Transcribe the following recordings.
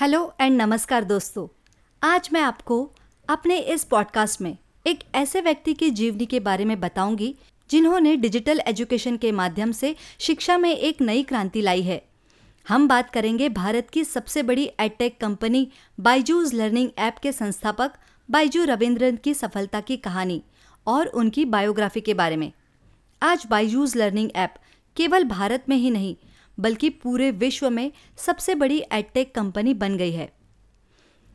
Hello and नमस्कार दोस्तों। आज मैं आपको अपने इस पॉडकास्ट में एक ऐसे व्यक्ति की जीवनी के बारे में बताऊँगी, जिन्होंने डिजिटल एजुकेशन के माध्यम से शिक्षा में एक नई क्रांति लाई है। हम बात करेंगे भारत की सबसे बड़ी edtech company Byju's learning app के संस्थापक बाइजू रविंद्रन की सफलता की कहानी और उनकी बायोग्राफी के बारे में। आज बाइजूज लर्निंग ऐप केवल भारत में ही नहीं बल्कि पूरे विश्व में सबसे बड़ी एडटेक कंपनी बन गई है।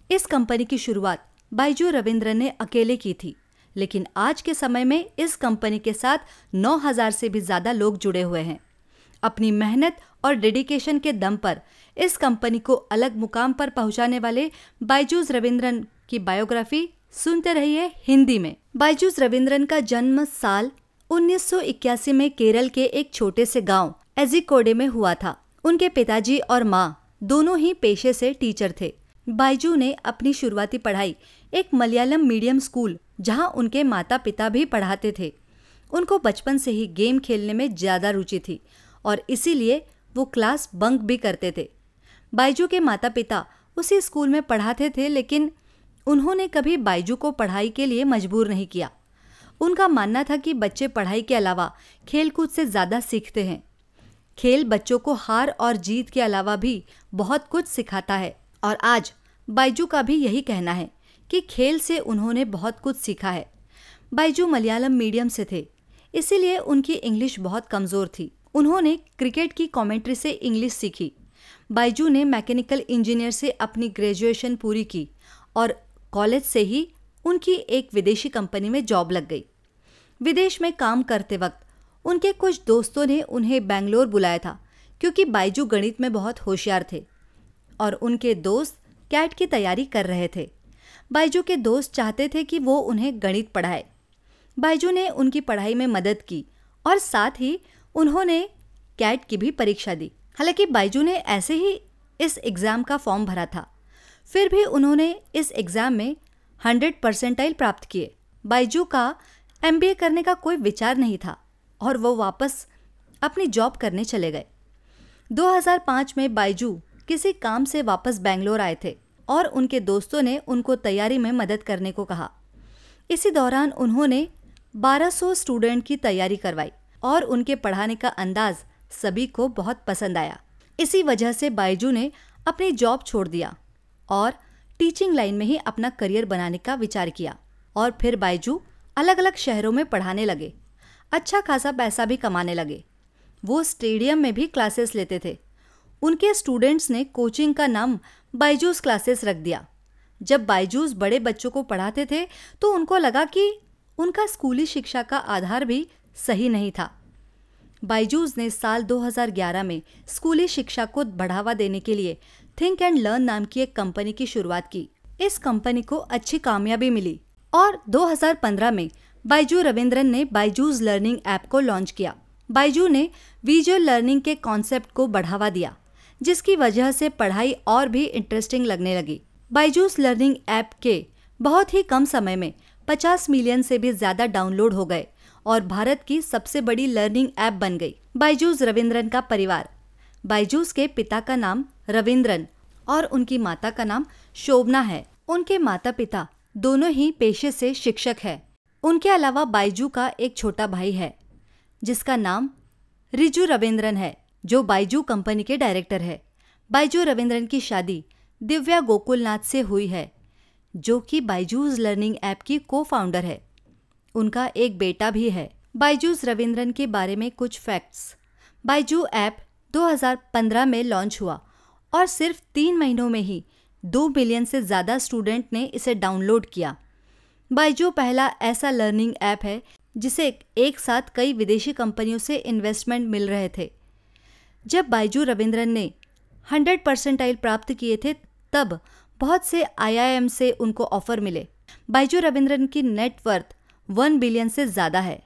इस कंपनी की शुरुआत बाइजू रविंद्र ने अकेले की थी, लेकिन आज के समय में इस कंपनी के साथ 9000 से भी ज़्यादा लोग जुड़े हुए हैं। अपनी मेहनत और डेडिकेशन के दम पर इस कंपनी को अलग मुकाम पर पहुँचाने वाले बाइजूस रविंद्रन की बायोग्राफी सुनते रहिए हिंदी में। बाइजूस रविंद्रन का जन्म साल 1981 में केरल के एक छोटे से गाँव एजिकोडे में हुआ था। उनके पिताजी और माँ दोनों ही पेशे से टीचर थे। बाइजू ने अपनी शुरुआती पढ़ाई एक मलयालम मीडियम स्कूल, जहाँ उनके माता पिता भी पढ़ाते थे। उनको बचपन से ही गेम खेलने में ज़्यादा रुचि थी और इसीलिए वो क्लास बंक भी करते थे। बाइजू के माता पिता उसी स्कूल में पढ़ाते थे, लेकिन उन्होंने कभी बाइजू को पढ़ाई के लिए मजबूर नहीं किया। उनका मानना था कि बच्चे पढ़ाई के अलावा खेलकूद से ज़्यादा सीखते हैं। खेल बच्चों को हार और जीत के अलावा भी बहुत कुछ सिखाता है। और आज बाइजू का भी यही कहना है कि खेल से उन्होंने बहुत कुछ सीखा है। बाइजू मलयालम मीडियम से थे, इसीलिए उनकी इंग्लिश बहुत कमज़ोर थी। उन्होंने क्रिकेट की कमेंट्री से इंग्लिश सीखी। बाइजू ने मैकेनिकल इंजीनियर से अपनी ग्रेजुएशन पूरी की और कॉलेज से ही उनकी एक विदेशी कंपनी में जॉब लग गई। विदेश में काम करते वक्त उनके कुछ दोस्तों ने उन्हें बेंगलोर बुलाया था, क्योंकि बाइजू गणित में बहुत होशियार थे और उनके दोस्त कैट की तैयारी कर रहे थे। बाइजू के दोस्त चाहते थे कि वो उन्हें गणित पढ़ाए। बाइजू ने उनकी पढ़ाई में मदद की और साथ ही उन्होंने कैट की भी परीक्षा दी। हालाँकि बाइजू ने ऐसे ही इस एग्ज़ाम का फॉर्म भरा था। फिर भी उन्होंने इस एग्ज़ाम में हंड्रेड परसेंटाइल प्राप्त किए। बाइजू का एमबीए करने का कोई विचार नहीं था। और वो वापस अपनी जॉब करने चले गए। 2005 में बाइजू किसी काम से वापस बेंगलोर आए थे और उनके दोस्तों ने उनको तैयारी में मदद करने को कहा। इसी दौरान उन्होंने 1200 स्टूडेंट की तैयारी करवाई और उनके पढ़ाने का अंदाज सभी को बहुत पसंद आया। इसी वजह से बाइजू ने अपनी जॉब छोड़ दिया और टीचिंग लाइन में ही अपना करियर बनाने का विचार किया और फिर बाइजू अलग अलग शहरों में पढ़ाने लगे। अच्छा खासा पैसा भी कमाने लगे। वो स्टेडियम में भी क्लासेस लेते थे। उनके स्टूडेंट्स ने कोचिंग का नाम बाइजूस क्लासेस रख दिया। जब बाइजूस बड़े बच्चों को पढ़ाते थे तो उनको लगा कि उनका स्कूली शिक्षा का आधार भी सही नहीं था। बाइजूस ने साल 2011 में स्कूली शिक्षा को बढ़ावा देने के लिए थिंक एंड लर्न नाम की एक कंपनी की शुरुआत की। इस कंपनी को अच्छी कामयाबी मिली और 2015 में बाइजू रविंद्रन ने बाइजूज लर्निंग ऐप को लॉन्च किया। बाइजू ने विजुअल लर्निंग के कॉन्सेप्ट को बढ़ावा दिया, जिसकी वजह से पढ़ाई और भी इंटरेस्टिंग लगने लगी। बाइजूस लर्निंग ऐप के बहुत ही कम समय में 50 मिलियन से भी ज़्यादा डाउनलोड हो गए और भारत की सबसे बड़ी लर्निंग ऐप बन गई बाइजूस रविंद्रन का परिवार। बाइजूस के पिता का नाम रविंद्रन और उनकी माता का नाम शोभना है। उनके माता पिता दोनों ही पेशे से शिक्षक है। उनके अलावा बाइजू का एक छोटा भाई है, जिसका नाम रिजू रविंद्रन है, जो बाइजू कंपनी के डायरेक्टर है। बाइजू रविंद्रन की शादी दिव्या गोकुलनाथ से हुई है, जो कि बाइजूज लर्निंग ऐप की को फाउंडर है। उनका एक बेटा भी है। बाइजूज रविंद्रन के बारे में कुछ फैक्ट्स बाइजू ऐप 2015 में लॉन्च हुआ और सिर्फ़ तीन महीनों में ही दो मिलियन से ज़्यादा स्टूडेंट ने इसे डाउनलोड किया। बाइजू पहला ऐसा लर्निंग ऐप है, जिसे एक साथ कई विदेशी कंपनियों से इन्वेस्टमेंट मिल रहे थे। जब बाइजू रविंद्रन ने 100 परसेंटाइल प्राप्त किए थे, तब बहुत से आईआईएम से उनको ऑफ़र मिले। बाइजू रविंद्रन की नेटवर्थ वन बिलियन से ज़्यादा है।